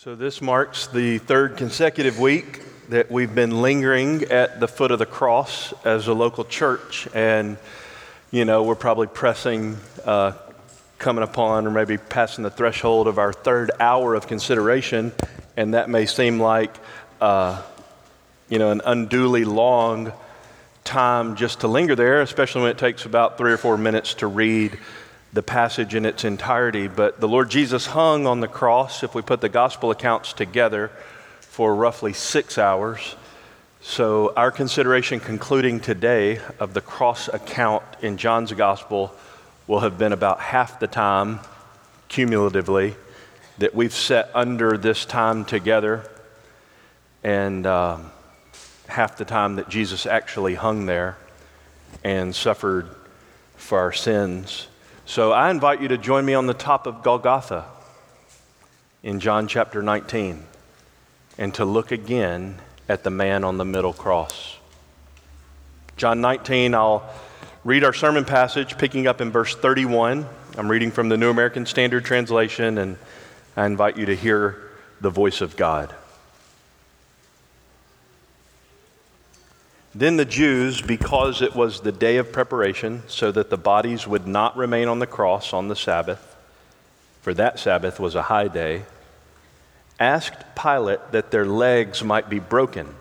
So, this marks the third consecutive week that we've been lingering at the foot of the cross as a local church. And, you know, we're probably pressing, uh, coming upon, or maybe passing the threshold of our third hour of consideration. And that may seem like, uh, you know, an unduly long time just to linger there, especially when it takes about three or four minutes to read the passage in its entirety, but the Lord Jesus hung on the cross, if we put the gospel accounts together, for roughly six hours. So, our consideration concluding today of the cross account in John's gospel will have been about half the time, cumulatively, that we've set under this time together, and um, half the time that Jesus actually hung there and suffered for our sins. So I invite you to join me on the top of Golgotha in John chapter 19 and to look again at the man on the middle cross. John 19, I'll read our sermon passage picking up in verse 31. I'm reading from the New American Standard Translation, and I invite you to hear the voice of God. Then the Jews, because it was the day of preparation, so that the bodies would not remain on the cross on the Sabbath, for that Sabbath was a high day, asked Pilate that their legs might be broken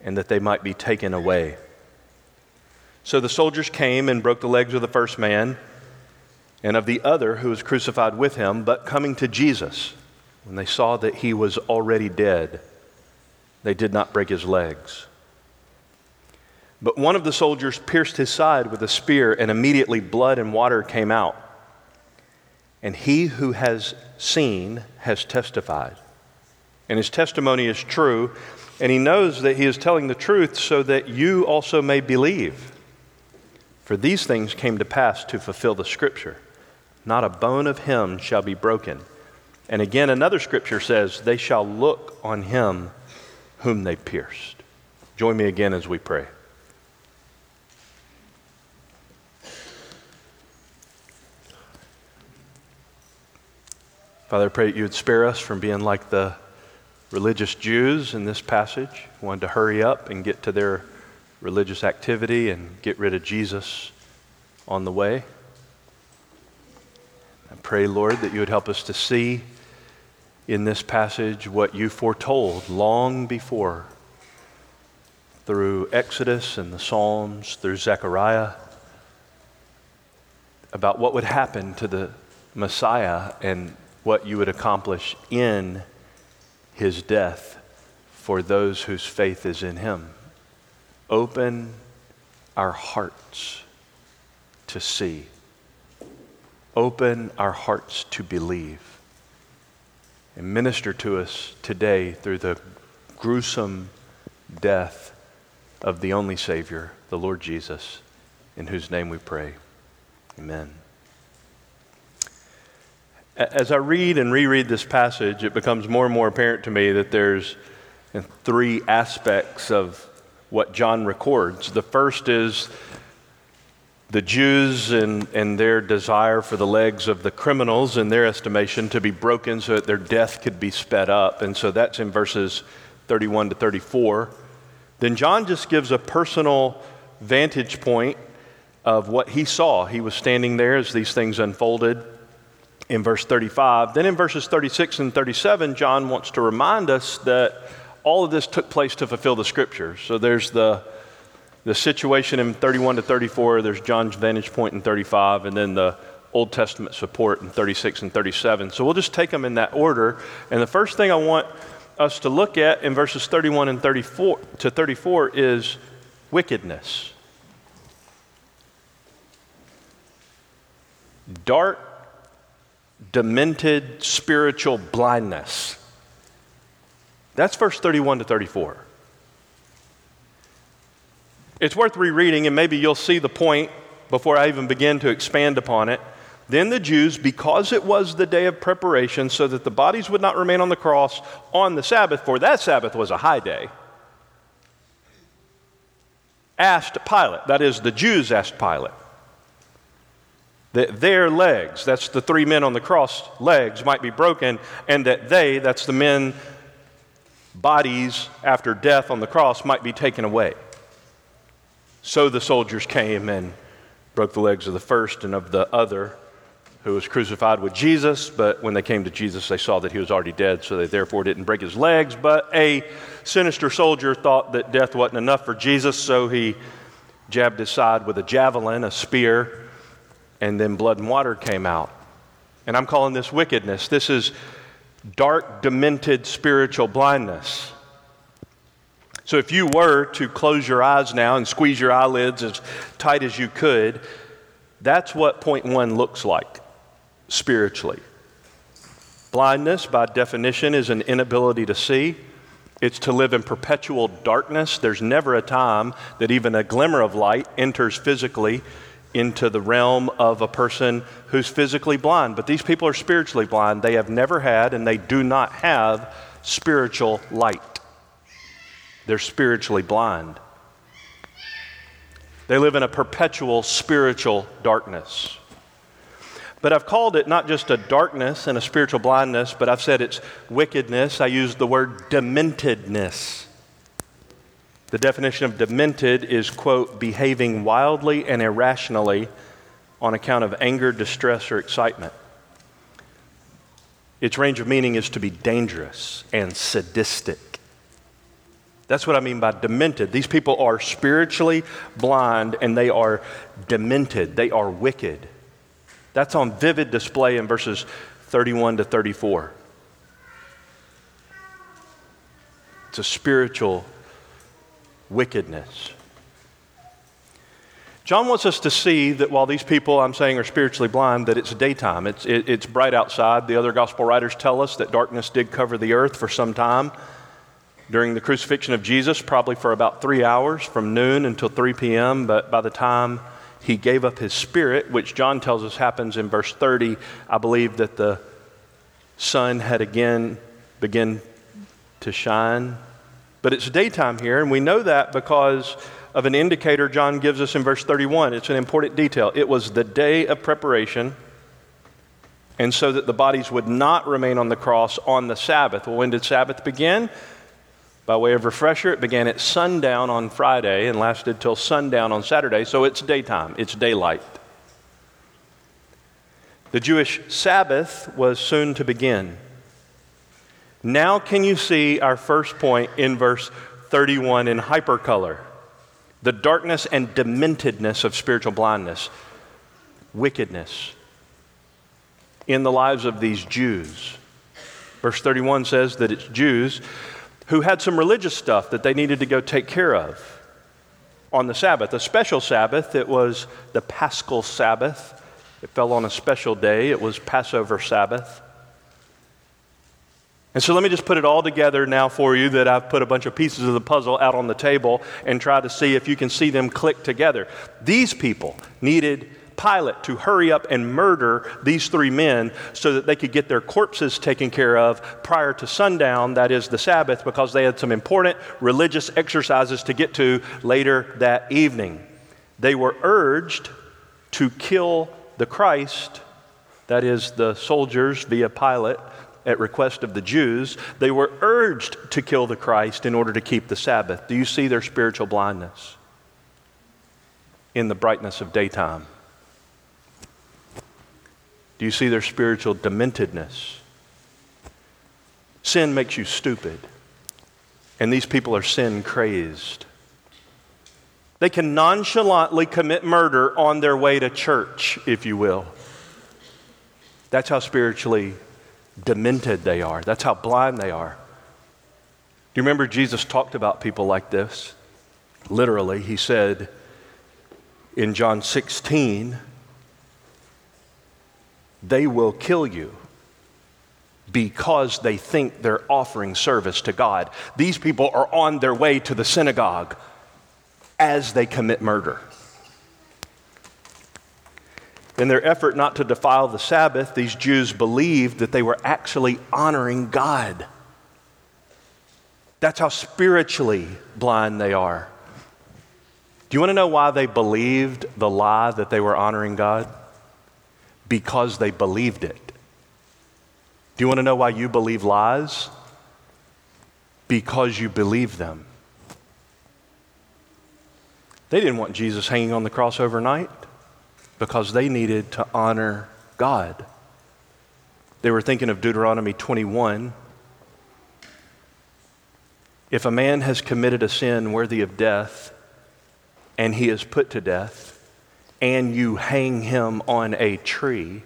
and that they might be taken away. So the soldiers came and broke the legs of the first man and of the other who was crucified with him, but coming to Jesus, when they saw that he was already dead, they did not break his legs. But one of the soldiers pierced his side with a spear, and immediately blood and water came out. And he who has seen has testified. And his testimony is true, and he knows that he is telling the truth so that you also may believe. For these things came to pass to fulfill the scripture Not a bone of him shall be broken. And again, another scripture says, They shall look on him whom they pierced. Join me again as we pray. Father, I pray that you would spare us from being like the religious Jews in this passage, who wanted to hurry up and get to their religious activity and get rid of Jesus on the way. I pray, Lord, that you would help us to see in this passage what you foretold long before through Exodus and the Psalms, through Zechariah, about what would happen to the Messiah and what you would accomplish in his death for those whose faith is in him. Open our hearts to see. Open our hearts to believe. And minister to us today through the gruesome death of the only Savior, the Lord Jesus, in whose name we pray. Amen. As I read and reread this passage, it becomes more and more apparent to me that there's three aspects of what John records. The first is the Jews and, and their desire for the legs of the criminals, in their estimation, to be broken so that their death could be sped up. And so that's in verses 31 to 34. Then John just gives a personal vantage point of what he saw. He was standing there as these things unfolded in verse 35. Then in verses 36 and 37, John wants to remind us that all of this took place to fulfill the scriptures. So there's the, the situation in 31 to 34, there's John's vantage point in 35, and then the Old Testament support in 36 and 37. So we'll just take them in that order. And the first thing I want us to look at in verses 31 and 34 to 34 is wickedness. Dark demented spiritual blindness. That's verse 31 to 34. It's worth rereading, and maybe you'll see the point before I even begin to expand upon it. Then the Jews, because it was the day of preparation, so that the bodies would not remain on the cross on the Sabbath, for that Sabbath was a high day, asked Pilate, that is, the Jews asked Pilate, that their legs, that's the three men on the cross, legs might be broken, and that they, that's the men, bodies after death on the cross, might be taken away. So the soldiers came and broke the legs of the first and of the other who was crucified with Jesus, but when they came to Jesus, they saw that he was already dead, so they therefore didn't break his legs. But a sinister soldier thought that death wasn't enough for Jesus, so he jabbed his side with a javelin, a spear, and then blood and water came out. And I'm calling this wickedness. This is dark, demented spiritual blindness. So if you were to close your eyes now and squeeze your eyelids as tight as you could, that's what point one looks like spiritually. Blindness, by definition, is an inability to see. It's to live in perpetual darkness. There's never a time that even a glimmer of light enters physically into the realm of a person who's physically blind. But these people are spiritually blind. They have never had and they do not have spiritual light. They're spiritually blind. They live in a perpetual spiritual darkness. But I've called it not just a darkness and a spiritual blindness, but I've said it's wickedness. I use the word dementedness. The definition of demented is, quote, behaving wildly and irrationally on account of anger, distress, or excitement. Its range of meaning is to be dangerous and sadistic. That's what I mean by demented. These people are spiritually blind and they are demented, they are wicked. That's on vivid display in verses 31 to 34. It's a spiritual wickedness. John wants us to see that while these people, I'm saying, are spiritually blind, that it's daytime. It's, it, it's bright outside. The other gospel writers tell us that darkness did cover the earth for some time during the crucifixion of Jesus, probably for about three hours, from noon until 3 p.m. But by the time he gave up his spirit, which John tells us happens in verse 30. I believe that the sun had again begun to shine. But it's daytime here, and we know that because of an indicator John gives us in verse 31. It's an important detail. It was the day of preparation, and so that the bodies would not remain on the cross on the Sabbath. Well, when did Sabbath begin? By way of refresher, it began at sundown on Friday and lasted till sundown on Saturday, so it's daytime, it's daylight. The Jewish Sabbath was soon to begin. Now, can you see our first point in verse 31 in hypercolor? The darkness and dementedness of spiritual blindness, wickedness in the lives of these Jews. Verse 31 says that it's Jews who had some religious stuff that they needed to go take care of on the Sabbath. A special Sabbath, it was the Paschal Sabbath. It fell on a special day, it was Passover Sabbath. And so let me just put it all together now for you that I've put a bunch of pieces of the puzzle out on the table and try to see if you can see them click together. These people needed Pilate to hurry up and murder these three men so that they could get their corpses taken care of prior to sundown, that is the Sabbath, because they had some important religious exercises to get to later that evening. They were urged to kill the Christ, that is the soldiers via Pilate at request of the Jews, they were urged to kill the Christ in order to keep the Sabbath. Do you see their spiritual blindness in the brightness of daytime? Do you see their spiritual dementedness? Sin makes you stupid, and these people are sin crazed. They can nonchalantly commit murder on their way to church, if you will. That's how spiritually demented they are. That's how blind they are. Do you remember Jesus talked about people like this? Literally, he said in John 16, they will kill you because they think they're offering service to God. These people are on their way to the synagogue as they commit murder. In their effort not to defile the Sabbath, these Jews believed that they were actually honoring God. That's how spiritually blind they are. Do you want to know why they believed the lie that they were honoring God? because they believed it. Do you want to know why you believe lies? Because you believe them. They didn't want Jesus hanging on the cross overnight because they needed to honor God. They were thinking of Deuteronomy 21. If a man has committed a sin worthy of death and he is put to death, and you hang him on a tree,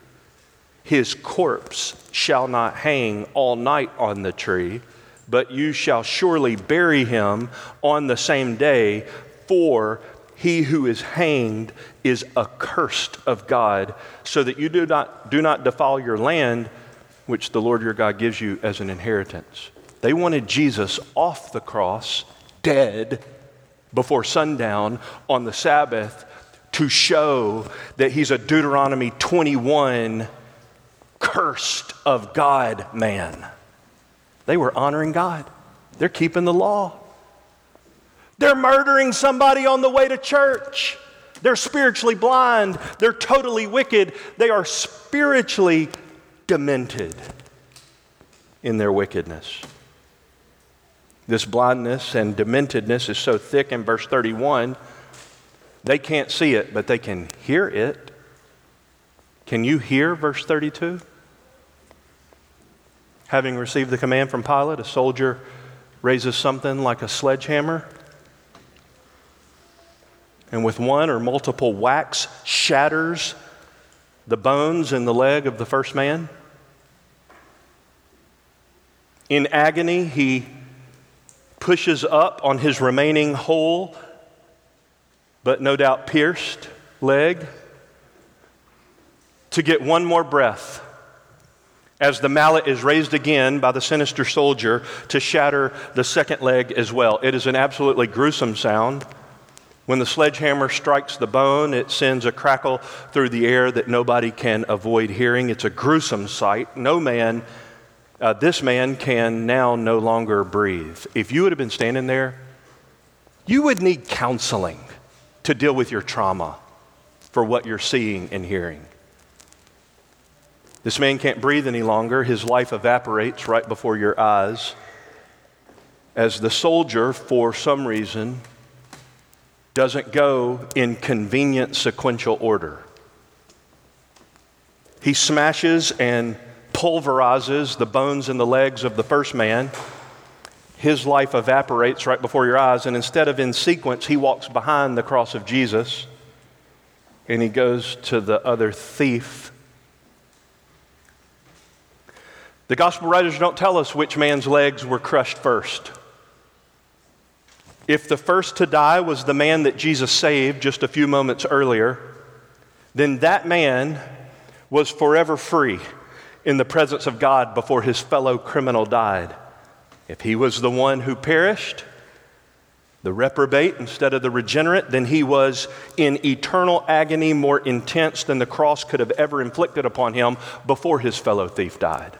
his corpse shall not hang all night on the tree, but you shall surely bury him on the same day, for he who is hanged is accursed of God, so that you do not, do not defile your land, which the Lord your God gives you as an inheritance. They wanted Jesus off the cross, dead, before sundown on the Sabbath to show that he's a Deuteronomy 21 cursed of God man. They were honoring God, they're keeping the law. They're murdering somebody on the way to church. They're spiritually blind. They're totally wicked. They are spiritually demented in their wickedness. This blindness and dementedness is so thick in verse 31 they can't see it, but they can hear it. Can you hear verse 32? Having received the command from Pilate, a soldier raises something like a sledgehammer and with one or multiple whacks shatters the bones in the leg of the first man. In agony, he pushes up on his remaining whole but no doubt pierced leg to get one more breath as the mallet is raised again by the sinister soldier to shatter the second leg as well. It is an absolutely gruesome sound. When the sledgehammer strikes the bone, it sends a crackle through the air that nobody can avoid hearing. It's a gruesome sight. No man, uh, this man can now no longer breathe. If you would have been standing there, you would need counseling to deal with your trauma for what you're seeing and hearing. This man can't breathe any longer. His life evaporates right before your eyes as the soldier, for some reason, doesn't go in convenient sequential order. He smashes and pulverizes the bones and the legs of the first man his life evaporates right before your eyes, and instead of in sequence, he walks behind the cross of Jesus and he goes to the other thief. The gospel writers don't tell us which man's legs were crushed first. If the first to die was the man that Jesus saved just a few moments earlier, then that man was forever free in the presence of God before his fellow criminal died. If he was the one who perished, the reprobate instead of the regenerate, then he was in eternal agony more intense than the cross could have ever inflicted upon him before his fellow thief died.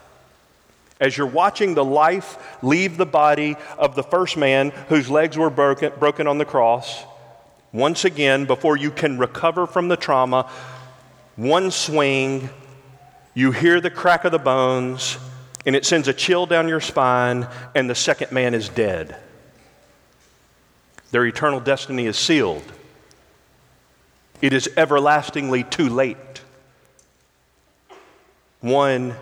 As you're watching the life leave the body of the first man whose legs were broken, broken on the cross, once again, before you can recover from the trauma, one swing, you hear the crack of the bones, and it sends a chill down your spine, and the second man is dead. Their eternal destiny is sealed. It is everlastingly too late. One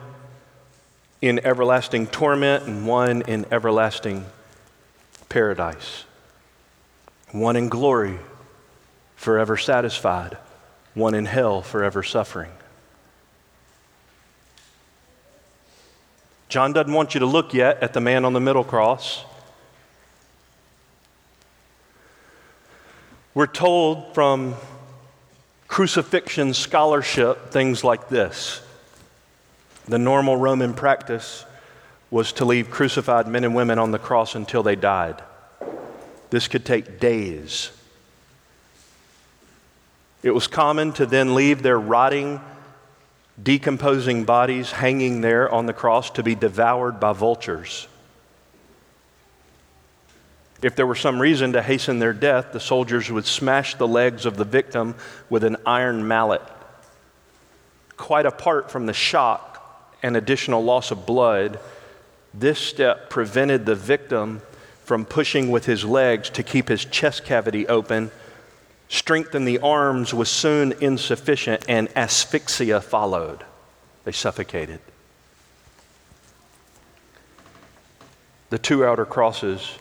in everlasting torment, and one in everlasting paradise. One in glory, forever satisfied. One in hell, forever suffering. John doesn't want you to look yet at the man on the middle cross. We're told from crucifixion scholarship things like this. The normal Roman practice was to leave crucified men and women on the cross until they died. This could take days. It was common to then leave their rotting decomposing bodies hanging there on the cross to be devoured by vultures. If there were some reason to hasten their death, the soldiers would smash the legs of the victim with an iron mallet. quite apart from the shock and additional loss of blood, this step prevented the victim from pushing with his legs to keep his chest cavity open. Strength in the arms was soon insufficient, and asphyxia followed. They suffocated. The two outer crosses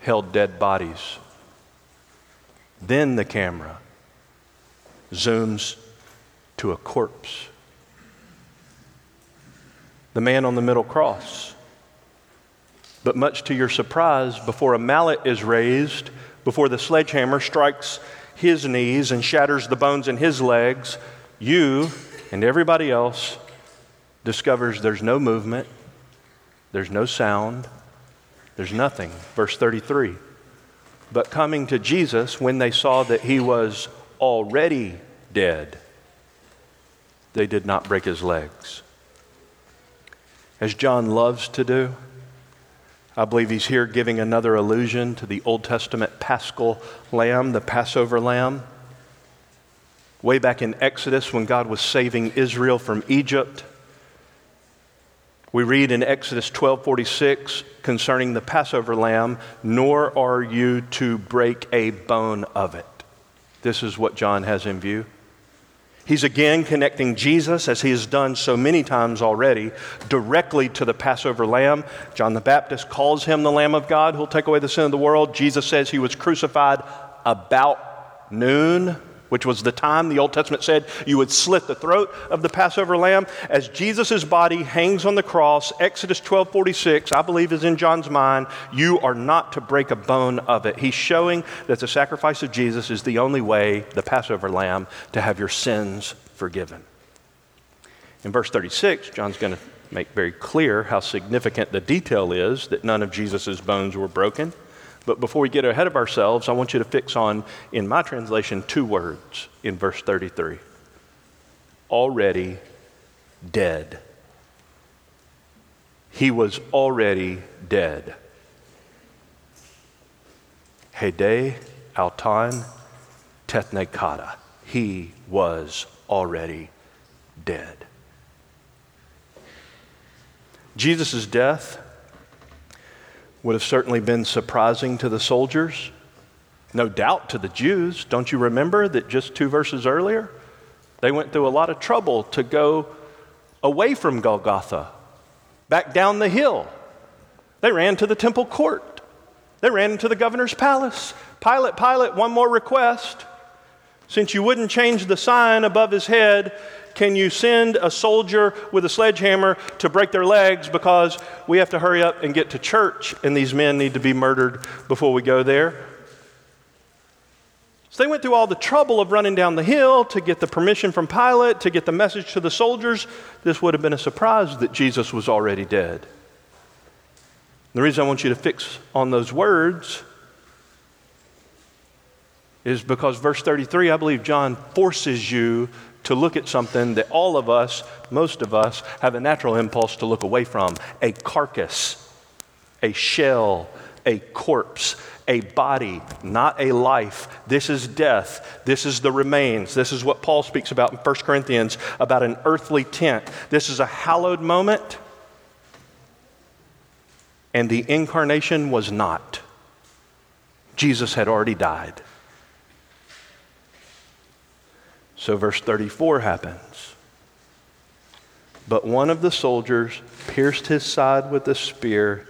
held dead bodies. Then the camera zooms to a corpse. The man on the middle cross. But much to your surprise, before a mallet is raised, before the sledgehammer strikes his knees and shatters the bones in his legs, you and everybody else discovers there's no movement, there's no sound, there's nothing. Verse 33. But coming to Jesus, when they saw that he was already dead, they did not break his legs. As John loves to do, I believe he's here giving another allusion to the Old Testament paschal lamb, the Passover lamb. Way back in Exodus, when God was saving Israel from Egypt, we read in Exodus 12:46 concerning the Passover lamb, nor are you to break a bone of it. This is what John has in view. He's again connecting Jesus, as he has done so many times already, directly to the Passover lamb. John the Baptist calls him the Lamb of God who'll take away the sin of the world. Jesus says he was crucified about noon which was the time the Old Testament said you would slit the throat of the Passover lamb. As Jesus' body hangs on the cross, Exodus 12 46, I believe is in John's mind, you are not to break a bone of it. He's showing that the sacrifice of Jesus is the only way, the Passover lamb, to have your sins forgiven. In verse 36, John's going to make very clear how significant the detail is that none of Jesus' bones were broken. But before we get ahead of ourselves, I want you to fix on, in my translation, two words in verse 33 already dead. He was already dead. Hede auton tethnekata. He was already dead. Jesus' death would have certainly been surprising to the soldiers, no doubt to the Jews. Don't you remember that just two verses earlier? They went through a lot of trouble to go away from Golgotha, back down the hill. They ran to the temple court, they ran into the governor's palace. Pilate, Pilate, one more request. Since you wouldn't change the sign above his head, can you send a soldier with a sledgehammer to break their legs because we have to hurry up and get to church and these men need to be murdered before we go there? So they went through all the trouble of running down the hill to get the permission from Pilate, to get the message to the soldiers. This would have been a surprise that Jesus was already dead. The reason I want you to fix on those words is because verse 33, I believe John forces you to look at something that all of us, most of us, have a natural impulse to look away from a carcass, a shell, a corpse, a body, not a life. This is death. This is the remains. This is what Paul speaks about in 1 Corinthians about an earthly tent. This is a hallowed moment, and the incarnation was not. Jesus had already died. So, verse 34 happens. But one of the soldiers pierced his side with a spear,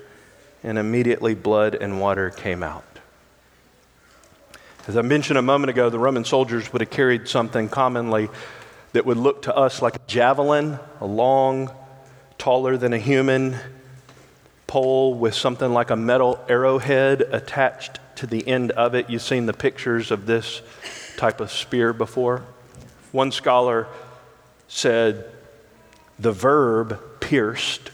and immediately blood and water came out. As I mentioned a moment ago, the Roman soldiers would have carried something commonly that would look to us like a javelin, a long, taller than a human pole with something like a metal arrowhead attached to the end of it. You've seen the pictures of this type of spear before. One scholar said the verb pierced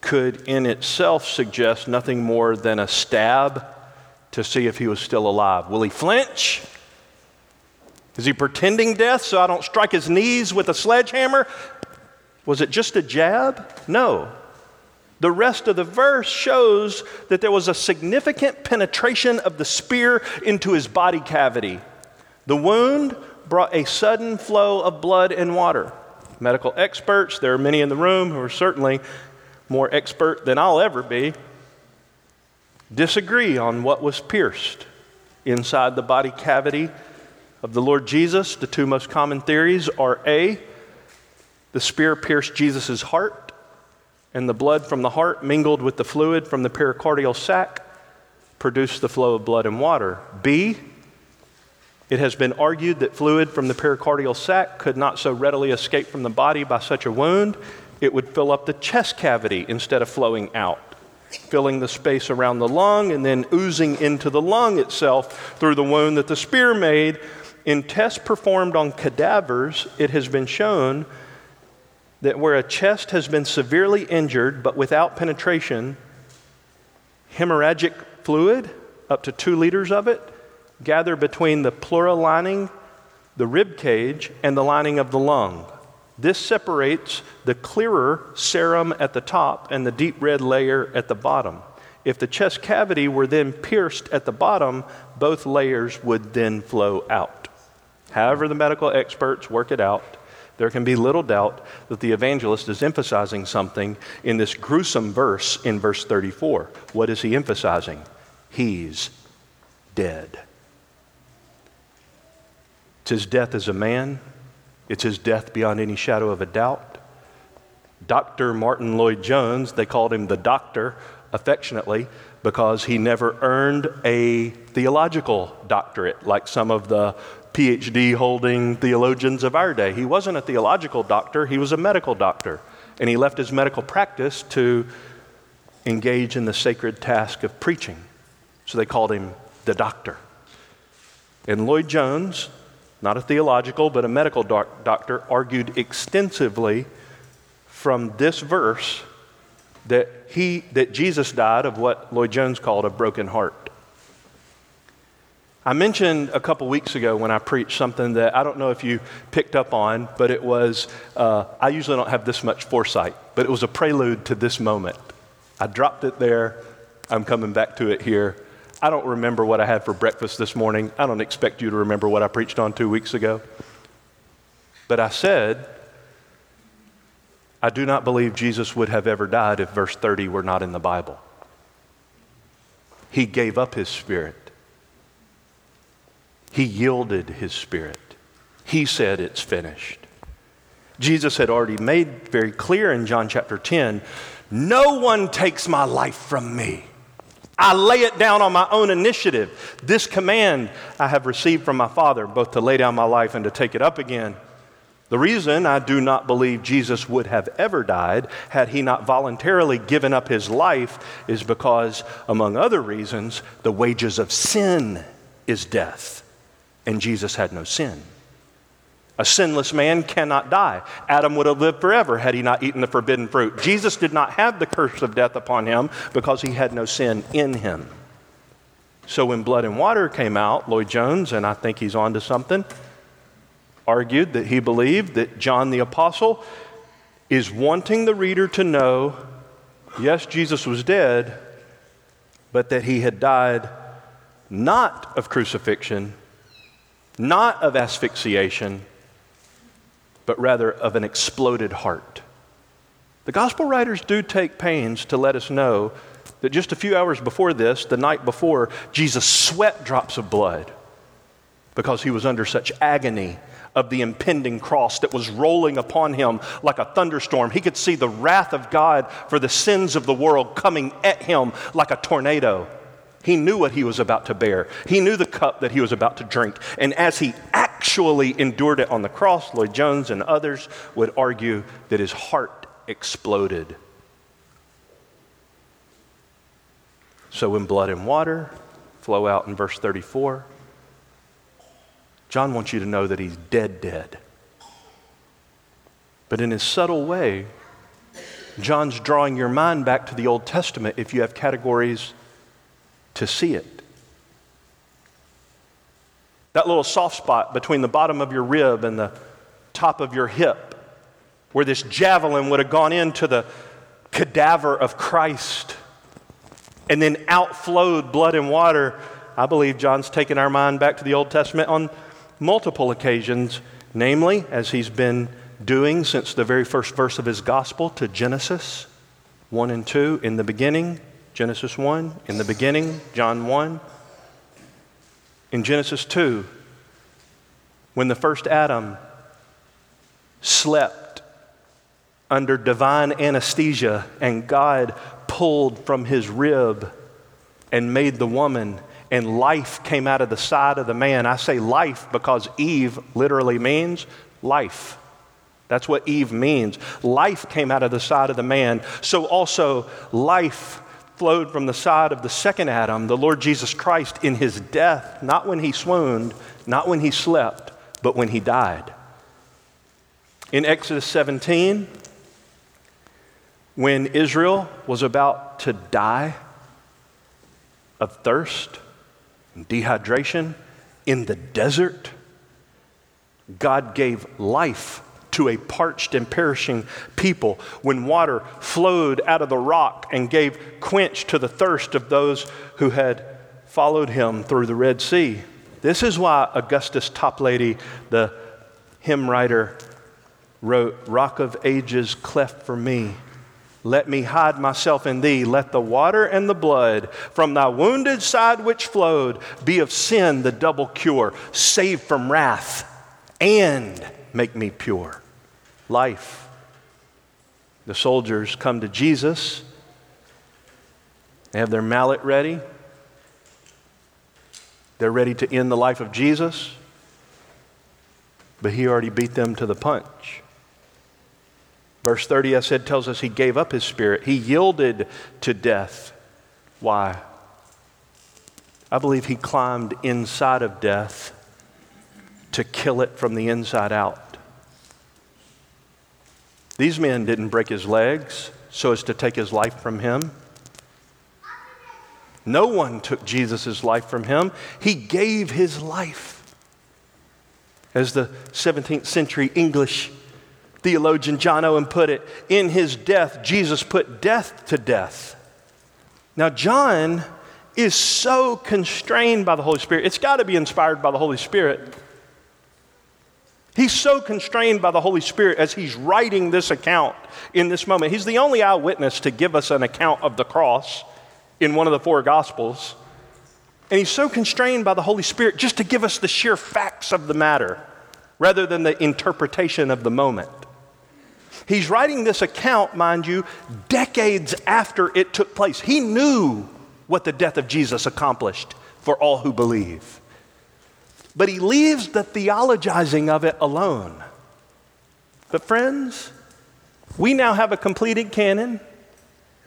could in itself suggest nothing more than a stab to see if he was still alive. Will he flinch? Is he pretending death so I don't strike his knees with a sledgehammer? Was it just a jab? No. The rest of the verse shows that there was a significant penetration of the spear into his body cavity. The wound brought a sudden flow of blood and water. Medical experts, there are many in the room who are certainly more expert than I'll ever be, disagree on what was pierced inside the body cavity of the Lord Jesus. The two most common theories are A, the spear pierced Jesus' heart, and the blood from the heart mingled with the fluid from the pericardial sac produced the flow of blood and water. B, it has been argued that fluid from the pericardial sac could not so readily escape from the body by such a wound, it would fill up the chest cavity instead of flowing out, filling the space around the lung and then oozing into the lung itself through the wound that the spear made. In tests performed on cadavers, it has been shown that where a chest has been severely injured but without penetration, hemorrhagic fluid, up to two liters of it, gather between the pleura lining, the rib cage, and the lining of the lung. This separates the clearer serum at the top and the deep red layer at the bottom. If the chest cavity were then pierced at the bottom, both layers would then flow out. However, the medical experts work it out, there can be little doubt that the evangelist is emphasizing something in this gruesome verse in verse 34. What is he emphasizing? He's dead. It's his death as a man, it's his death beyond any shadow of a doubt. Dr. Martyn Lloyd-Jones, they called him the doctor affectionately because he never earned a theological doctorate like some of the PhD holding theologians of our day. He wasn't a theological doctor, he was a medical doctor. And he left his medical practice to engage in the sacred task of preaching. So they called him the doctor. And Lloyd-Jones, not a theological, but a medical doc- doctor, argued extensively from this verse that, he, that Jesus died of what Lloyd-Jones called a broken heart. I mentioned a couple weeks ago when I preached something that I don't know if you picked up on, but it was, uh, I usually don't have this much foresight, but it was a prelude to this moment. I dropped it there. I'm coming back to it here. I don't remember what I had for breakfast this morning. I don't expect you to remember what I preached on two weeks ago. But I said, I do not believe Jesus would have ever died if verse 30 were not in the Bible. He gave up his spirit, he yielded his spirit. He said, It's finished. Jesus had already made very clear in John chapter 10 no one takes my life from me. I lay it down on my own initiative. This command I have received from my Father, both to lay down my life and to take it up again. The reason I do not believe Jesus would have ever died had he not voluntarily given up his life is because, among other reasons, the wages of sin is death, and Jesus had no sin. A sinless man cannot die. Adam would have lived forever had he not eaten the forbidden fruit. Jesus did not have the curse of death upon him because he had no sin in him. So when blood and water came out, Lloyd-Jones, and I think he's on to something, argued that he believed that John the Apostle is wanting the reader to know yes, Jesus was dead, but that he had died not of crucifixion, not of asphyxiation but rather of an exploded heart. The gospel writers do take pains to let us know that just a few hours before this, the night before, Jesus sweat drops of blood because he was under such agony of the impending cross that was rolling upon him like a thunderstorm. He could see the wrath of God for the sins of the world coming at him like a tornado. He knew what he was about to bear. He knew the cup that he was about to drink. And as he actually endured it on the cross, Lloyd-Jones and others would argue that his heart exploded. So when blood and water flow out in verse 34, John wants you to know that he's dead, dead. But in his subtle way, John's drawing your mind back to the Old Testament if you have categories to see it. That little soft spot between the bottom of your rib and the top of your hip, where this javelin would have gone into the cadaver of Christ and then outflowed blood and water. I believe John's taken our mind back to the Old Testament on multiple occasions, namely, as he's been doing since the very first verse of his gospel to Genesis 1 and 2, in the beginning, Genesis 1, in the beginning, John 1. In Genesis 2, when the first Adam slept under divine anesthesia and God pulled from his rib and made the woman, and life came out of the side of the man. I say life because Eve literally means life. That's what Eve means. Life came out of the side of the man. So also, life flowed from the side of the second Adam, the Lord Jesus Christ, in his death, not when he swooned, not when he slept, but when he died. In Exodus 17, when Israel was about to die of thirst and dehydration in the desert, God gave life to a parched and perishing people when water flowed out of the rock and gave quench to the thirst of those who had followed him through the Red Sea. This is why Augustus Toplady, the hymn writer, wrote, Rock of ages, cleft for me. Let me hide myself in thee. Let the water and the blood from thy wounded side which flowed be of sin the double cure, save from wrath, and make me pure. Life. The soldiers come to Jesus. They have their mallet ready. They're ready to end the life of Jesus, but he already beat them to the punch. Verse 30, I said, tells us he gave up his spirit. He yielded to death. Why? I believe he climbed inside of death to kill it from the inside out. These men didn't break his legs so as to take his life from him. No one took Jesus' life from him. He gave his life. As the 17th century English theologian John Owen put it, in his death, Jesus put death to death. Now, John is so constrained by the Holy Spirit. It's got to be inspired by the Holy Spirit. He's so constrained by the Holy Spirit as he's writing this account in this moment. He's the only eyewitness to give us an account of the cross in one of the four Gospels. And he's so constrained by the Holy Spirit just to give us the sheer facts of the matter rather than the interpretation of the moment. He's writing this account, mind you, decades after it took place. He knew what the death of Jesus accomplished for all who believe. But he leaves the theologizing of it alone. But, friends, we now have a completed canon.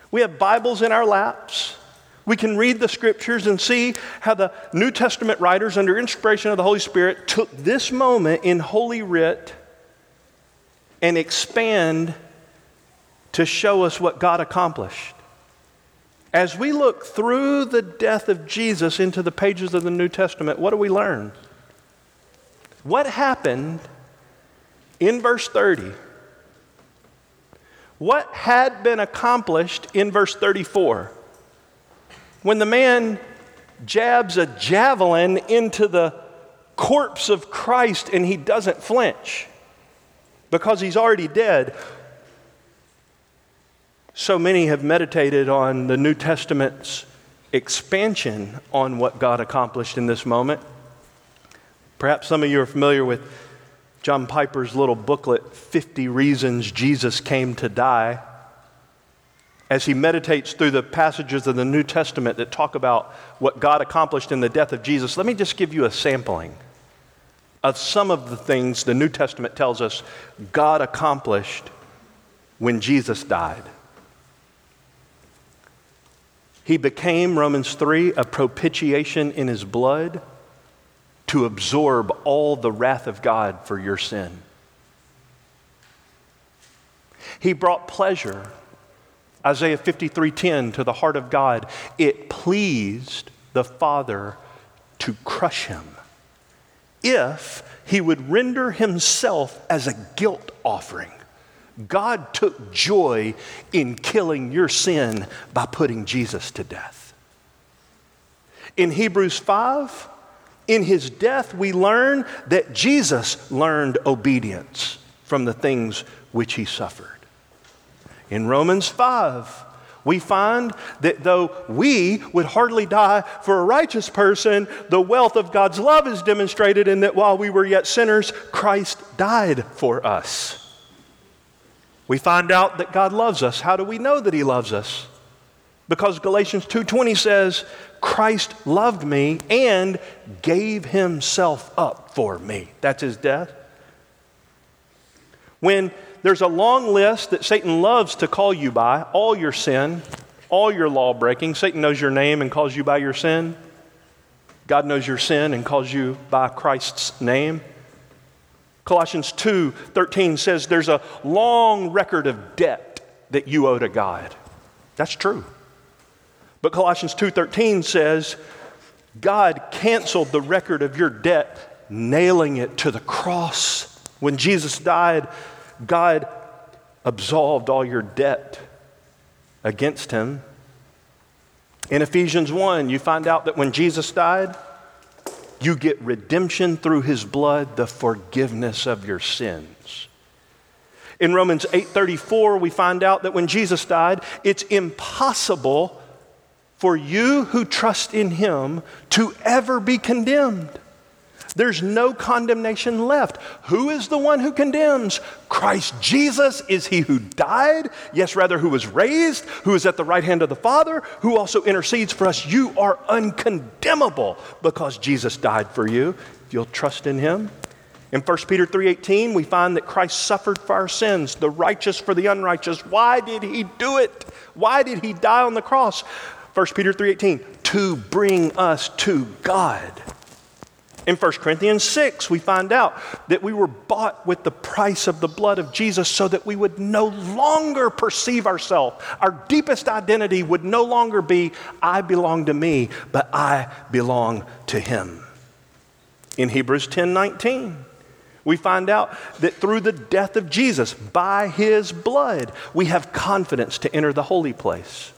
We have Bibles in our laps. We can read the scriptures and see how the New Testament writers, under inspiration of the Holy Spirit, took this moment in Holy Writ and expand to show us what God accomplished. As we look through the death of Jesus into the pages of the New Testament, what do we learn? What happened in verse 30? What had been accomplished in verse 34? When the man jabs a javelin into the corpse of Christ and he doesn't flinch because he's already dead. So many have meditated on the New Testament's expansion on what God accomplished in this moment. Perhaps some of you are familiar with John Piper's little booklet, 50 Reasons Jesus Came to Die. As he meditates through the passages of the New Testament that talk about what God accomplished in the death of Jesus, let me just give you a sampling of some of the things the New Testament tells us God accomplished when Jesus died. He became, Romans 3, a propitiation in his blood to absorb all the wrath of God for your sin. He brought pleasure, Isaiah 53:10, to the heart of God. It pleased the Father to crush him if he would render himself as a guilt offering. God took joy in killing your sin by putting Jesus to death. In Hebrews 5, In his death, we learn that Jesus learned obedience from the things which he suffered. In Romans 5, we find that though we would hardly die for a righteous person, the wealth of God's love is demonstrated in that while we were yet sinners, Christ died for us. We find out that God loves us. How do we know that he loves us? Because Galatians 2:20 says, "Christ loved me and gave himself up for me." That's his death. When there's a long list that Satan loves to call you by all your sin, all your law breaking. Satan knows your name and calls you by your sin. God knows your sin and calls you by Christ's name. Colossians 2:13 says there's a long record of debt that you owe to God. That's true. But Colossians 2:13 says God canceled the record of your debt nailing it to the cross. When Jesus died, God absolved all your debt against him. In Ephesians 1, you find out that when Jesus died, you get redemption through his blood, the forgiveness of your sins. In Romans 8:34, we find out that when Jesus died, it's impossible for you who trust in him to ever be condemned. There's no condemnation left. Who is the one who condemns? Christ Jesus is he who died, yes, rather, who was raised, who is at the right hand of the Father, who also intercedes for us. You are uncondemnable because Jesus died for you. If you'll trust in him. In 1 Peter 3:18, we find that Christ suffered for our sins, the righteous for the unrighteous. Why did he do it? Why did he die on the cross? 1 Peter 3:18, to bring us to God. In 1 Corinthians 6, we find out that we were bought with the price of the blood of Jesus so that we would no longer perceive ourselves. Our deepest identity would no longer be, I belong to me, but I belong to Him. In Hebrews 10 19, we find out that through the death of Jesus, by His blood, we have confidence to enter the holy place.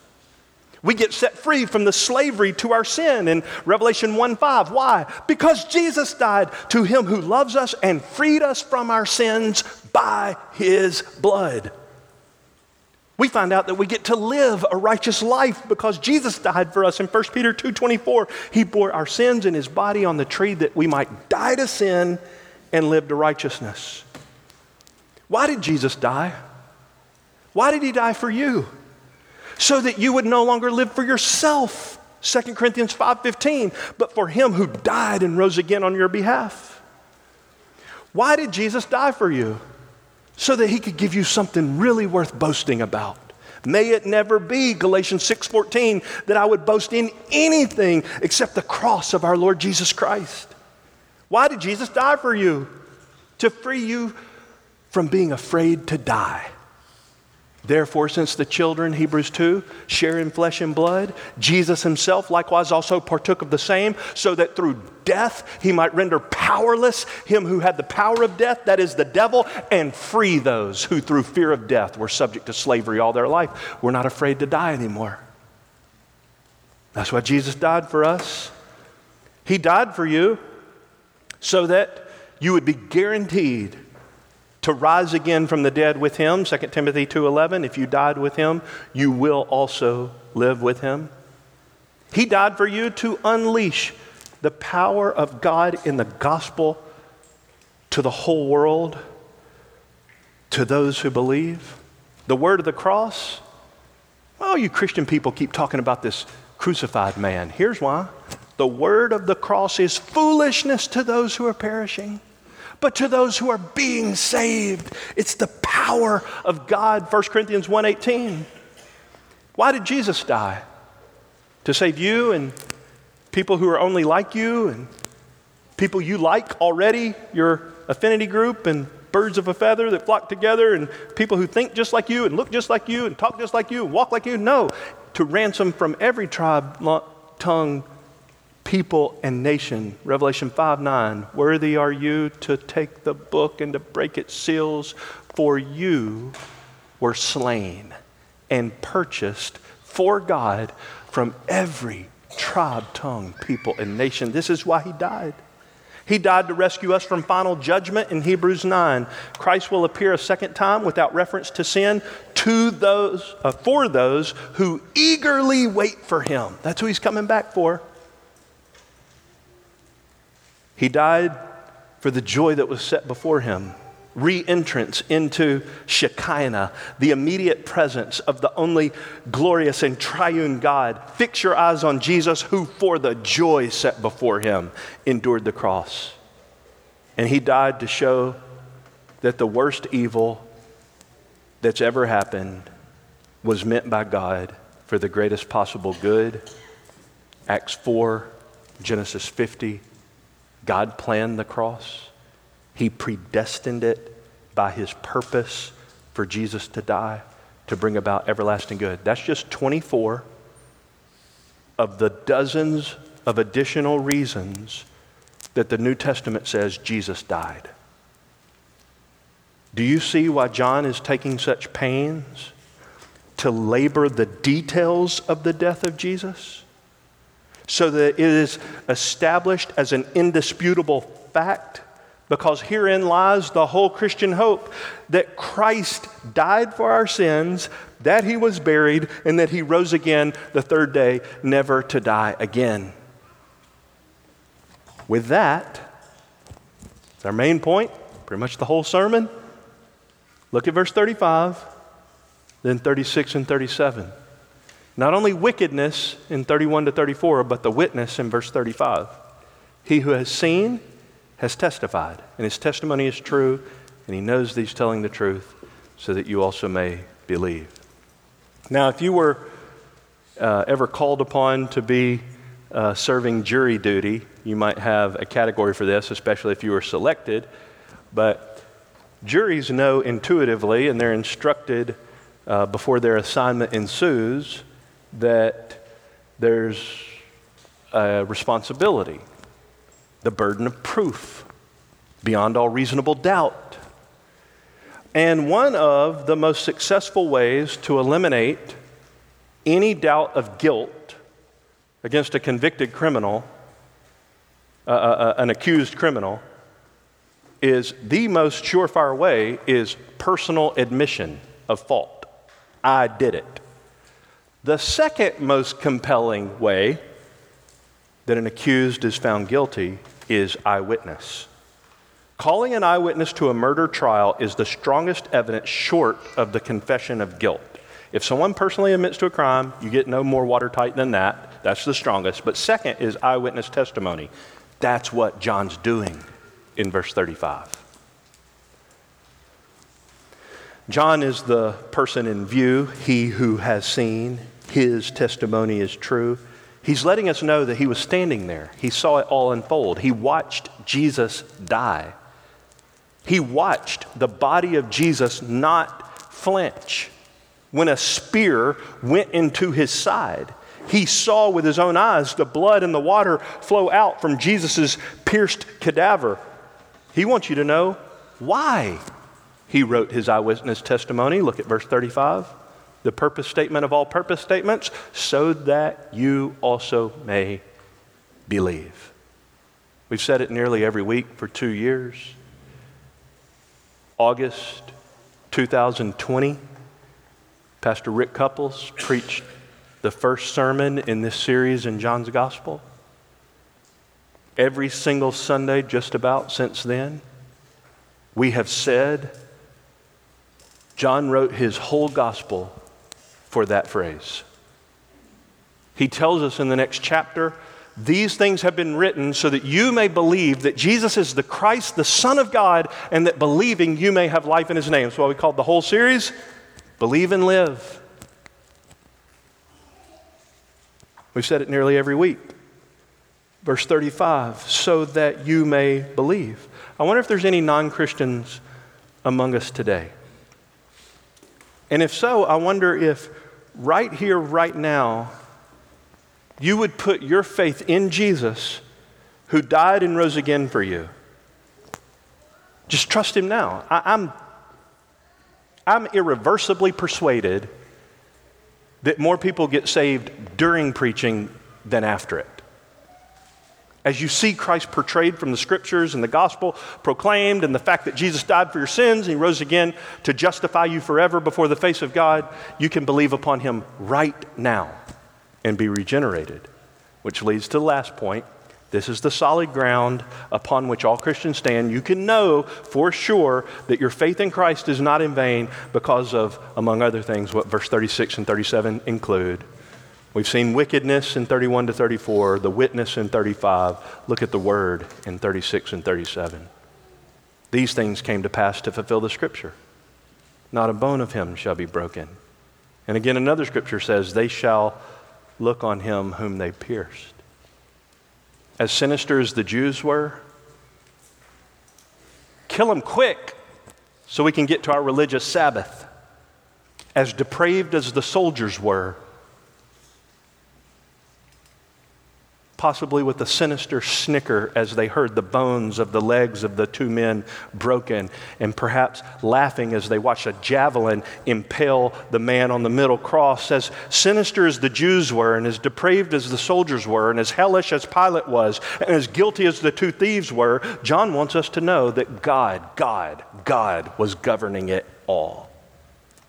We get set free from the slavery to our sin in Revelation 1 5. Why? Because Jesus died to him who loves us and freed us from our sins by his blood. We find out that we get to live a righteous life because Jesus died for us in 1 Peter 2:24. He bore our sins in his body on the tree that we might die to sin and live to righteousness. Why did Jesus die? Why did he die for you? So that you would no longer live for yourself. 2 Corinthians 5:15, but for him who died and rose again on your behalf. Why did Jesus die for you? So that he could give you something really worth boasting about. May it never be, Galatians 6:14, that I would boast in anything except the cross of our Lord Jesus Christ. Why did Jesus die for you? To free you from being afraid to die. Therefore, since the children, Hebrews 2, share in flesh and blood, Jesus himself likewise also partook of the same, so that through death he might render powerless him who had the power of death, that is the devil, and free those who through fear of death were subject to slavery all their life. We're not afraid to die anymore. That's why Jesus died for us. He died for you so that you would be guaranteed to rise again from the dead with him 2 timothy 2.11 if you died with him you will also live with him. He died for you to unleash the power of god in the gospel to the whole world to those who believe. The word of the cross oh you christian people keep talking about this crucified man. Here's why. The word of the cross is foolishness to those who are perishing but to those who are being saved. It's the power of God. 1 Corinthians 1:18. Why did Jesus die? To save you and people who are only like you and people you like already, your affinity group and birds of a feather that flock together and people who think just like you and look just like you and talk just like you and walk like you. No, to ransom from every tribe, tongue, people and nation. Revelation 5 9. Worthy are you to take the book and to break its seals, for you were slain and purchased for God from every tribe, tongue, people, and nation. This is why he died. He died to rescue us from final judgment in Hebrews 9. Christ will appear a second time without reference to sin to those, uh, for those who eagerly wait for him. That's who he's coming back for. He died for the joy that was set before him re entrance into Shekinah, the immediate presence of the only glorious and triune God. Fix your eyes on Jesus, who for the joy set before him endured the cross. And he died to show that the worst evil that's ever happened was meant by God for the greatest possible good. Acts 4, Genesis 50, God planned the cross. He predestined it by his purpose for Jesus to die to bring about everlasting good. That's just 24 of the dozens of additional reasons that the New Testament says Jesus died. Do you see why John is taking such pains to labor the details of the death of Jesus? So that it is established as an indisputable fact because herein lies the whole Christian hope that Christ died for our sins, that he was buried, and that he rose again the third day, never to die again. With that, it's our main point, pretty much the whole sermon. Look at verse 35, then 36 and 37. Not only wickedness in 31 to 34, but the witness in verse 35. He who has seen, has testified, and his testimony is true, and he knows that he's telling the truth, so that you also may believe. Now, if you were uh, ever called upon to be uh, serving jury duty, you might have a category for this, especially if you were selected. But juries know intuitively, and they're instructed uh, before their assignment ensues, that there's a responsibility the burden of proof beyond all reasonable doubt. And one of the most successful ways to eliminate any doubt of guilt against a convicted criminal, uh, uh, uh an accused criminal, is the most surefire way is personal admission of fault. I did it. The second most compelling way that an accused is found guilty is eyewitness. Calling an eyewitness to a murder trial is the strongest evidence short of the confession of guilt. If someone personally admits to a crime, you get no more watertight than that. That's the strongest. But second is eyewitness testimony. That's what John's doing in verse 35. John is the person in view, he who has seen. His testimony is true. He's letting us know that he was standing there. He saw it all unfold. He watched Jesus die. He watched the body of Jesus not flinch when a spear went into his side. He saw with his own eyes the blood and the water flow out from Jesus' pierced cadaver. He wants you to know why he wrote his eyewitness testimony. Look at verse 35 the purpose statement of all purpose statements, so that you also may believe. We've said it nearly every week for two years. August 2020, Pastor Rick Couples preached the first sermon in this series in John's Gospel. Every single Sunday, just about since then, we have said John wrote his whole gospel for that phrase. He tells us in the next chapter these things have been written so that you may believe that Jesus is the Christ, the Son of God, and that believing you may have life in His name. That's why we called the whole series Believe and Live. We've said it nearly every week. Verse 35, so that you may believe. I wonder if there's any non Christians among us today. And if so, I wonder if right here, right now, you would put your faith in Jesus who died and rose again for you. Just trust him now. I, am I'm, I'm irreversibly persuaded that more people get saved during preaching than after it. As you see Christ portrayed from the scriptures and the gospel proclaimed, and the fact that Jesus died for your sins and he rose again to justify you forever before the face of God, you can believe upon him right now and be regenerated. Which leads to the last point. This is the solid ground upon which all Christians stand. You can know for sure that your faith in Christ is not in vain because of, among other things, what verse 36 and 37 include We've seen wickedness in 31 to 34, the witness in 35. Look at the word in 36 and 37. These things came to pass to fulfill the scripture. Not a bone of him shall be broken. And again, another scripture says, They shall look on him whom they pierced. As sinister as the Jews were, kill him quick so we can get to our religious Sabbath. As depraved as the soldiers were, possibly with a sinister snicker as they heard the bones of the legs of the two men broken, and perhaps laughing as they watched a javelin impale the man on the middle cross. As sinister as the Jews were, and as depraved as the soldiers were, and as hellish as Pilate was, and as guilty as the two thieves were, John wants us to know that God, God, God was governing it all.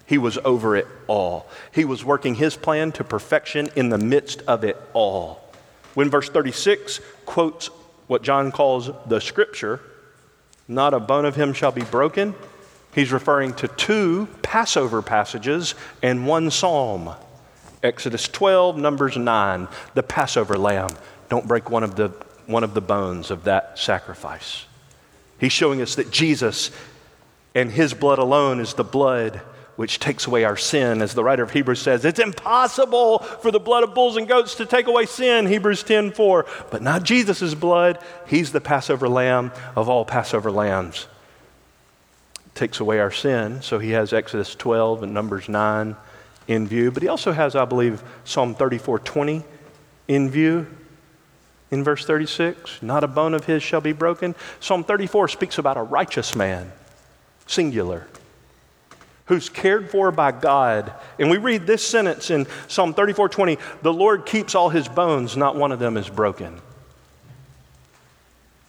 He was over it all. He was working his plan to perfection in the midst of it all. When verse 36 quotes what John calls the scripture, not a bone of him shall be broken, he's referring to two Passover passages and one psalm. Exodus 12, Numbers 9, the Passover lamb. Don't break one of the, one of the bones of that sacrifice. He's showing us that Jesus and his blood alone is the blood which takes away our sin. As the writer of Hebrews says, it's impossible for the blood of bulls and goats to take away sin, Hebrews 10 4. But not Jesus' blood. He's the Passover lamb of all Passover lambs. Takes away our sin. So he has Exodus 12 and Numbers 9 in view. But he also has, I believe, Psalm 34 20 in view. In verse 36, not a bone of his shall be broken. Psalm 34 speaks about a righteous man, singular who's cared for by God. And we read this sentence in Psalm 34 20 the Lord keeps all his bones, not one of them is broken.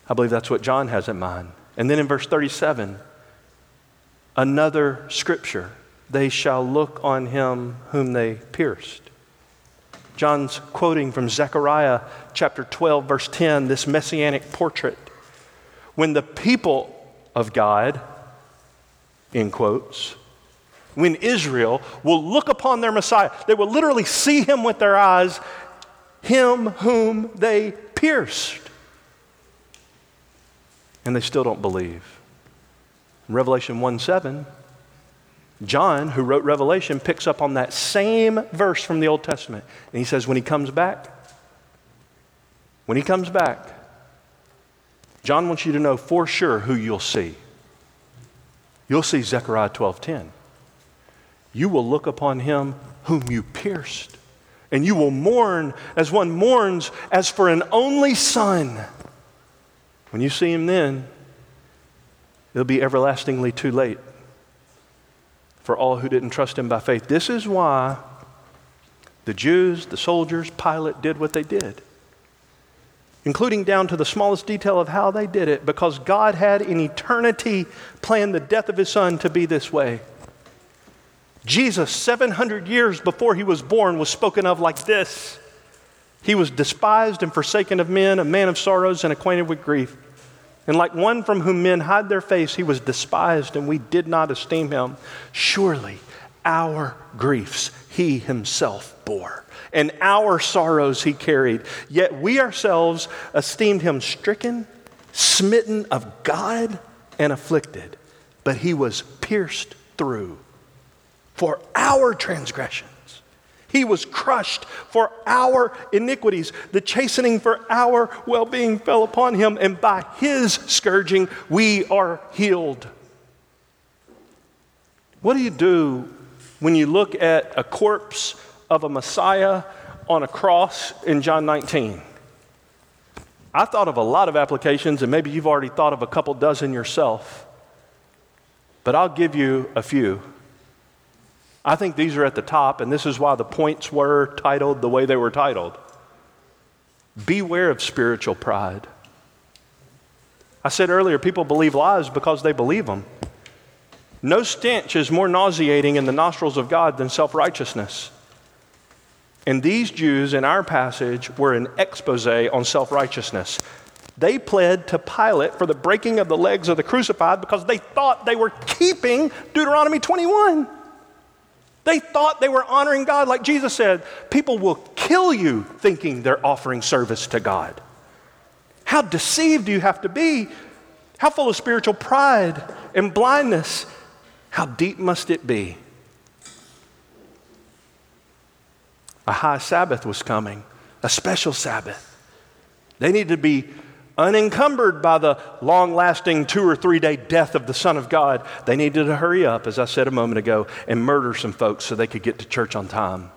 I believe that's what John has in mind. And then in verse 37, another scripture they shall look on him whom they pierced. John's quoting from Zechariah chapter 12, verse 10, this messianic portrait. When the people of God, in quotes, when Israel will look upon their Messiah. They will literally see him with their eyes, him whom they pierced. And they still don't believe. Revelation 1 7, John, who wrote Revelation, picks up on that same verse from the Old Testament. And he says, when he comes back, when he comes back, John wants you to know for sure who you'll see. You'll see Zechariah 12 10 you will look upon him whom you pierced. And you will mourn as one mourns as for an only son. When you see him then, it'll be everlastingly too late for all who didn't trust him by faith. This is why the Jews, the soldiers, Pilate did what they did, including down to the smallest detail of how they did it, because God had in eternity planned the death of his son to be this way. Jesus, 700 years before he was born, was spoken of like this He was despised and forsaken of men, a man of sorrows and acquainted with grief. And like one from whom men hide their face, he was despised, and we did not esteem him. Surely our griefs he himself bore, and our sorrows he carried. Yet we ourselves esteemed him stricken, smitten of God, and afflicted. But he was pierced through for our transgressions. He was crushed for our iniquities. The chastening for our well being fell upon him, and by his scourging we are healed. What do you do when you look at a corpse of a Messiah on a cross in John 19? I thought of a lot of applications, and maybe you've already thought of a couple dozen yourself, but I'll give you a few. I think these are at the top, and this is why the points were titled the way they were titled. Beware of spiritual pride. I said earlier, people believe lies because they believe them. No stench is more nauseating in the nostrils of God than self righteousness. And these Jews in our passage were an expose on self righteousness. They pled to Pilate for the breaking of the legs of the crucified because they thought they were keeping Deuteronomy 21. They thought they were honoring God. Like Jesus said, people will kill you thinking they're offering service to God. How deceived do you have to be? How full of spiritual pride and blindness? How deep must it be? A high Sabbath was coming, a special Sabbath. They needed to be unencumbered by the long lasting two or three day death of the Son of God. They needed to hurry up, as I said a moment ago, and murder some folks so they could get to church on time.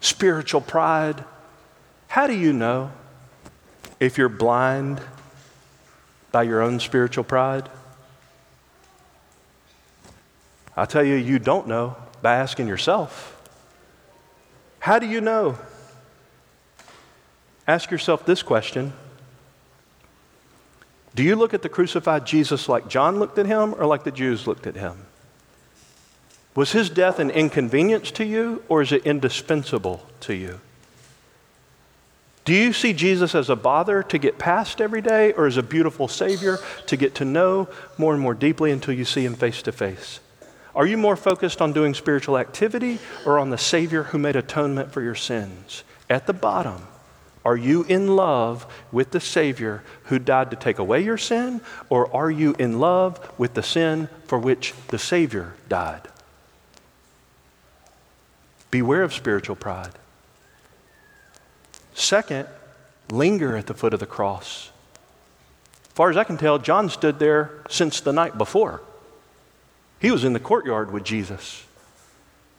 Spiritual pride. How do you know if you're blind by your own spiritual pride? I tell you, you don't know by asking yourself. How do you know? Ask yourself this question Do you look at the crucified Jesus like John looked at him or like the Jews looked at him? Was his death an inconvenience to you or is it indispensable to you? Do you see Jesus as a bother to get past every day or as a beautiful Savior to get to know more and more deeply until you see him face to face? Are you more focused on doing spiritual activity or on the Savior who made atonement for your sins? At the bottom, are you in love with the Savior who died to take away your sin, or are you in love with the sin for which the Savior died? Beware of spiritual pride. Second, linger at the foot of the cross. As far as I can tell, John stood there since the night before. He was in the courtyard with Jesus.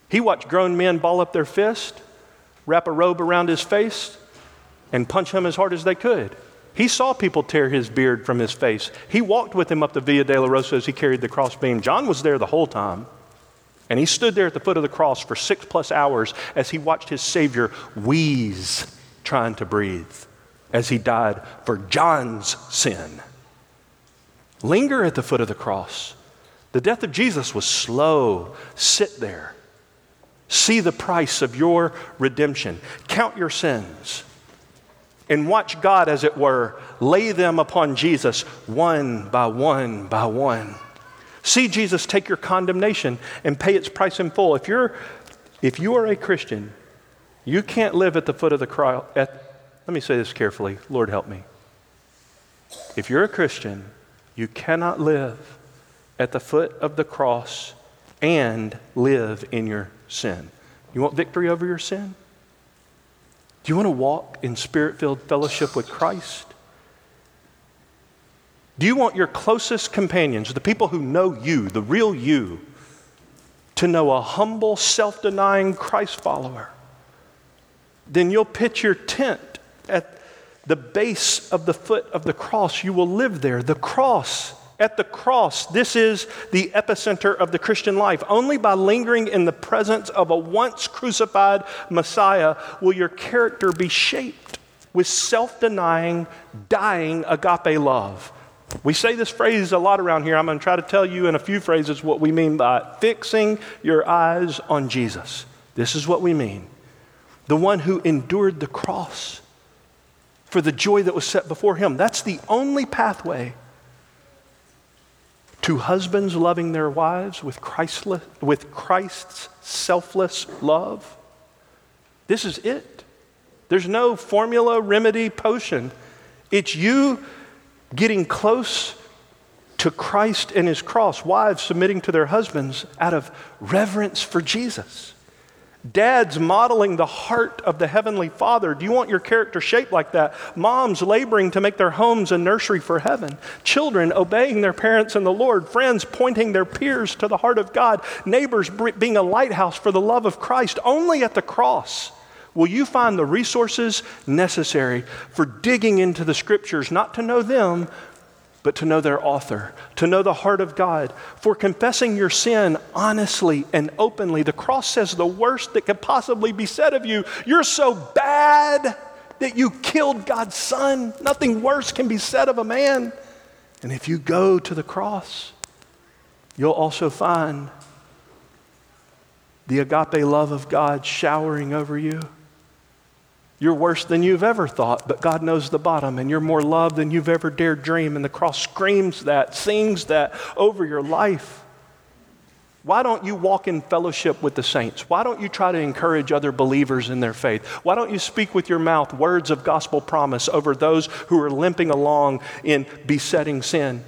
He watched grown men ball up their fist, wrap a robe around his face, and punch him as hard as they could. He saw people tear his beard from his face. He walked with him up the Via Dolorosa as he carried the crossbeam. John was there the whole time. And he stood there at the foot of the cross for six plus hours as he watched his Savior wheeze, trying to breathe, as he died for John's sin. Linger at the foot of the cross. The death of Jesus was slow. Sit there. See the price of your redemption. Count your sins. And watch God, as it were, lay them upon Jesus one by one by one. See Jesus take your condemnation and pay its price in full. If you're, if you are a Christian, you can't live at the foot of the cross. Let me say this carefully. Lord, help me. If you're a Christian, you cannot live at the foot of the cross and live in your sin. You want victory over your sin? Do you want to walk in spirit filled fellowship with Christ? Do you want your closest companions, the people who know you, the real you, to know a humble, self denying Christ follower? Then you'll pitch your tent at the base of the foot of the cross. You will live there. The cross at the cross, this is the epicenter of the Christian life. Only by lingering in the presence of a once crucified Messiah will your character be shaped with self denying, dying agape love. We say this phrase a lot around here. I'm going to try to tell you in a few phrases what we mean by fixing your eyes on Jesus. This is what we mean the one who endured the cross for the joy that was set before him. That's the only pathway to husbands loving their wives with, Christless, with Christ's selfless love. This is it. There's no formula, remedy, potion. It's you getting close to Christ and his cross, wives submitting to their husbands out of reverence for Jesus. Dads modeling the heart of the Heavenly Father. Do you want your character shaped like that? Moms laboring to make their homes a nursery for heaven. Children obeying their parents in the Lord. Friends pointing their peers to the heart of God. Neighbors being a lighthouse for the love of Christ. Only at the cross will you find the resources necessary for digging into the scriptures, not to know them, but to know their author, to know the heart of God, for confessing your sin honestly and openly. The cross says the worst that could possibly be said of you. You're so bad that you killed God's son. Nothing worse can be said of a man. And if you go to the cross, you'll also find the agape love of God showering over you. You're worse than you've ever thought, but God knows the bottom, and you're more loved than you've ever dared dream. And the cross screams that, sings that over your life. Why don't you walk in fellowship with the saints? Why don't you try to encourage other believers in their faith? Why don't you speak with your mouth words of gospel promise over those who are limping along in besetting sin?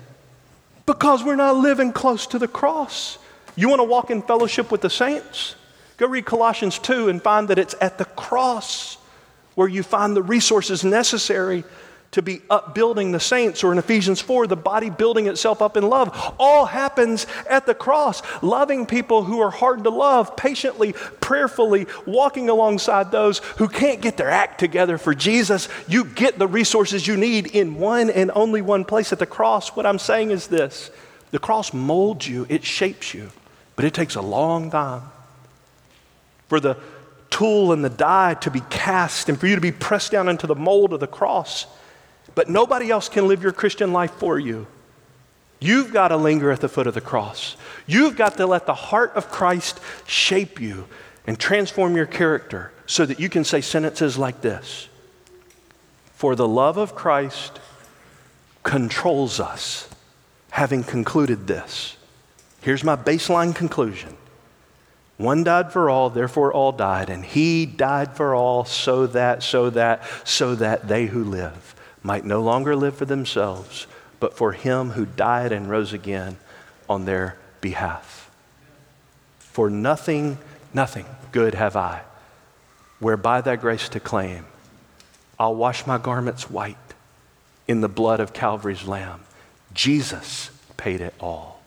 Because we're not living close to the cross. You want to walk in fellowship with the saints? Go read Colossians 2 and find that it's at the cross where you find the resources necessary to be upbuilding the saints, or in Ephesians 4, the body building itself up in love. All happens at the cross. Loving people who are hard to love, patiently, prayerfully, walking alongside those who can't get their act together for Jesus. You get the resources you need in one and only one place at the cross. What I'm saying is this the cross molds you, it shapes you, but it takes a long time. For the tool and the die to be cast and for you to be pressed down into the mold of the cross. But nobody else can live your Christian life for you. You've got to linger at the foot of the cross. You've got to let the heart of Christ shape you and transform your character so that you can say sentences like this For the love of Christ controls us, having concluded this. Here's my baseline conclusion one died for all, therefore all died, and he died for all so that, so that, so that they who live might no longer live for themselves, but for him who died and rose again on their behalf. For nothing, nothing good have I, whereby thy grace to claim. I'll wash my garments white in the blood of Calvary's Lamb. Jesus paid it all.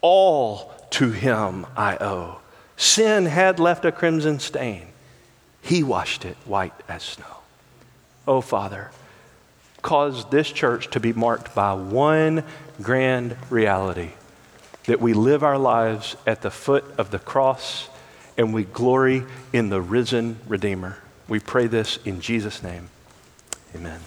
All to him I owe. Sin had left a crimson stain. He washed it white as snow. Oh, Father, cause this church to be marked by one grand reality that we live our lives at the foot of the cross and we glory in the risen Redeemer. We pray this in Jesus' name. Amen.